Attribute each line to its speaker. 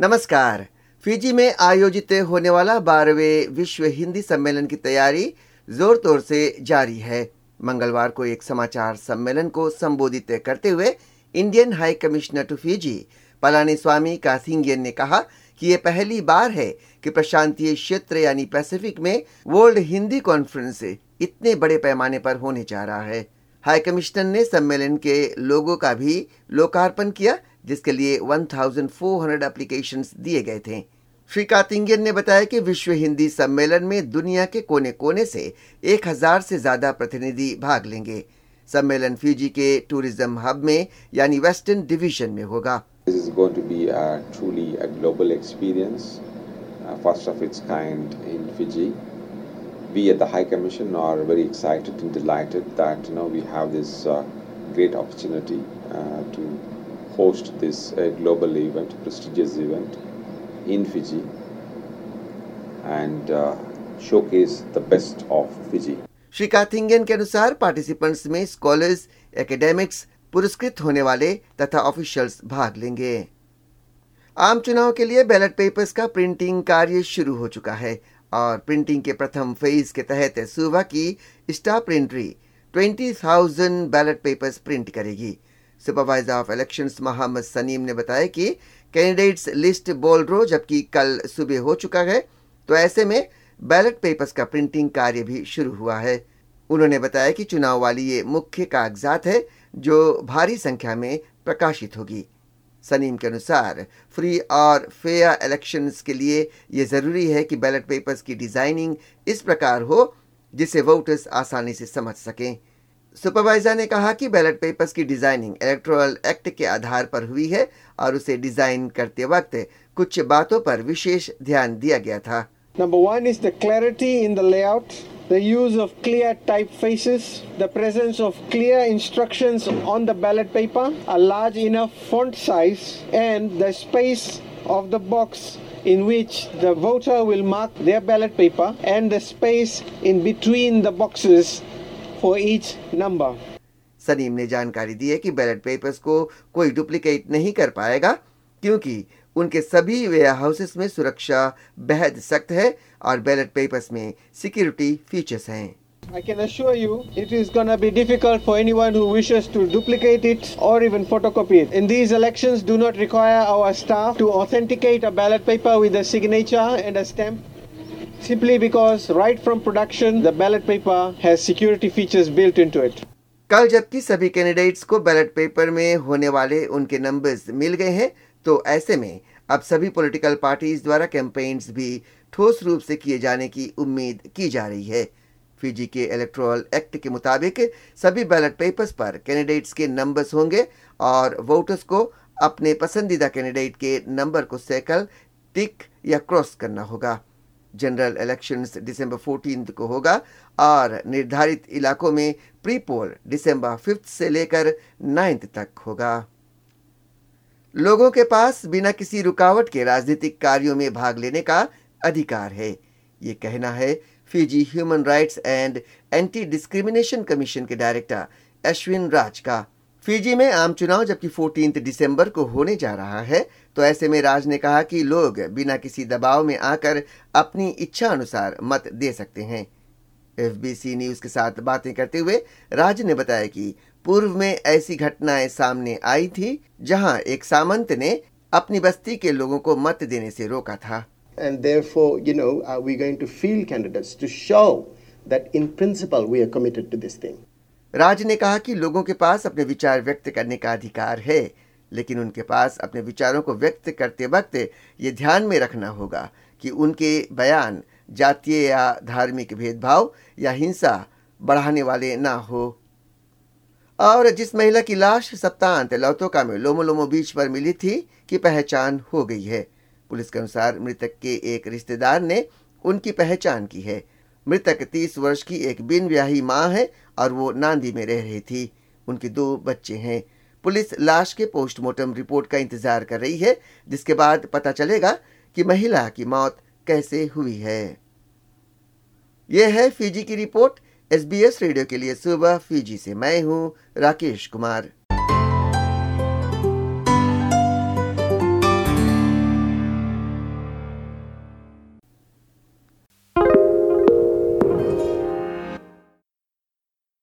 Speaker 1: नमस्कार। फिजी में आयोजित होने वाला बारहवें विश्व हिंदी सम्मेलन की तैयारी ज़ोर तोर से जारी है। मंगलवार को एक समाचार सम्मेलन को संबोधित करते हुए Indian high commissioner to Fiji Palani Swami Kasingian ने कहा कि ये पहली बार है कि प्रशांतीय क्षेत्र यानी पैसिफिक में वर्ल्ड हिंदी कॉन्फ्रेंस इतने बड़े पैमाने पर होने जा रहा है। हाई कमिश्नर ने सम्मेलन के लोगों का भी लोकार्पण किया जिसके लिए 1400 एप्लीकेशंस दिए गए थे श्री कातिंगन ने बताया कि विश्व हिंदी सम्मेलन में दुनिया के कोने कोने से 1000 से ज़्यादा प्रतिनिधि भाग लेंगे सम्मेलन फिजी के टूरिज़्म हब में यानी वेस्टर्न डिवीज़न में होगा
Speaker 2: This is going to be a, truly a global experience, uh, first of its kind in Fiji. We at the High Commission are very excited and delighted that you know we have this uh, great opportunity uh, to host this uh, global event, prestigious event in Fiji, and uh, showcase the best of Fiji.
Speaker 1: Shri काथिंगन के अनुसार participants में scholars academics पुरस्कृत होने वाले तथा officials भाग लेंगे आम चुनाव के लिए बैलेट पेपर्स का प्रिंटिंग कार्य शुरू हो चुका है और प्रिंटिंग के प्रथम फ़ेज़ के तहत सुबह की star printery 20,000 ballot papers print करेगी supervisor of elections Mohammed Sanim ने बताया कि कैंडिडेट्स लिस्ट बोल रो जबकि कल सुबह हो चुका है। तो ऐसे में बैलेट पेपर्स का प्रिंटिंग कार्य भी शुरू हुआ है। उन्होंने बताया कि चुनाव वाली ये मुख्य कागजात है, जो भारी संख्या में प्रकाशित होगी। सनीम के अनुसार फ्री और फेयर इलेक्शंस के लिए ये ज़रूरी है कि बैलेट पेपर्स की डिज़ाइनिंग इस प्रकार हो जिसे वोटर्स आसानी से समझ सकें। सुपरवाइजर ने कहा कि बैलेट पेपर्स की डिज़ाइनिंग इलेक्ट्रोल एक्ट के आधार पर हुई है और उसे डिज़ाइन करते वक्त कुछ बातों पर विशेष ध्यान दिया गया था।
Speaker 3: Number one is the clarity in the layout the use of clear type faces the presence of clear instruction on the ballot paper a large enough front size and the space of the box in which the voter will mark their ballot paper, and the space in between the boxes for each number.
Speaker 1: Sanim ने जानकारी दी है कि ballot papers को कोई duplicate नहीं कर पाएगा क्योंकि उनके सभी वेयर हाउसेस में सुरक्षा बेहद सख्त है और बैलेट पेपर्स में सिक्योरिटी फीचर्स हैं
Speaker 3: I can assure you it is going to be difficult for anyone who wishes to duplicate it or even photocopy it. In these elections, do not require our staff to authenticate a ballot paper with a signature and a stamp simply because right from production, the ballot paper has security features built into it.
Speaker 1: कल जबकि सभी candidates को ballot paper में होने वाले उनके numbers मिल गए हैं तो ऐसे में अब सभी पॉलिटिकल पार्टीज़ द्वारा कैंपेन्स भी ठोस रूप से किए जाने की उम्मीद की जा रही है फिजी के इलेक्ट्रोल एक्ट के मुताबिक सभी बैलेट पेपर्स पर कैंडिडेट्स के नंबर्स होंगे और वोटर्स को अपने पसंदीदा कैंडिडेट के नंबर को सैकल टिक या क्रॉस करना होगा जनरल इलेक्शंस दिसंबर 14 को होगा। और निर्धारित इलाकों में प्री पोल दिसंबर 5 से लेकर 9 तक होगा। लोगों के पास बिना किसी रुकावट के राजनीतिक कार्यों में भाग लेने का अधिकार है। ये कहना है Fiji human rights and anti discrimination commission के डायरेक्टर अश्विन राज का। फिजी में आम चुनाव जबकि 14 दिसंबर को होने जा रहा है। तो ऐसे में राज ने कहा कि लोग बिना किसी दबाव में आकर अपनी इच्छा अनुसार मत दे सकते हैं। एफबीसी न्यूज़ के साथ बातें करते हुए राज ने बताया कि पूर्व में ऐसी घटनाएँ सामने आई थी जहाँ एक सामंत ने अपनी बस्ती के लोगों को मत देने से रोका था।
Speaker 4: And therefore, you know, uh, we're going to field candidates to show that in principle we are.
Speaker 1: Raj ने कहा कि लोगों के पास अपने विचार व्यक्त करने का अधिकार है, लेकिन उनके पास अपने विचारों को व्यक्त करते वक्त ये ध्यान में रखना होगा कि उनके बयान जातीय या धार्मिक भेदभाव या हिंसा बढ़ाने वाले ना हो। और जिस महिला की लाश सप्तांत लौतोका में लोमो लोमो बीच पर मिली थी की पहचान हो गई है, पुलिस के अनुसार मृतक के एक रिश्तेदार ने उनकी पहचान की है। मृतक तीस वर्ष की एक बिन ब्याही माँ है और वो नांदी में रह रही थी। उनके दो बच्चे हैं। पुलिस लाश के पोस्टमार्टम रिपोर्ट का इंतज़ार कर रही है, जिसके बाद पता चलेगा कि महिला की मौत कैसे हुई है। यह है फीजी की रिपोर्ट। एसबीएस रेडियो के लिए सुबह फीजी से मैं हूँ राकेश कुमार।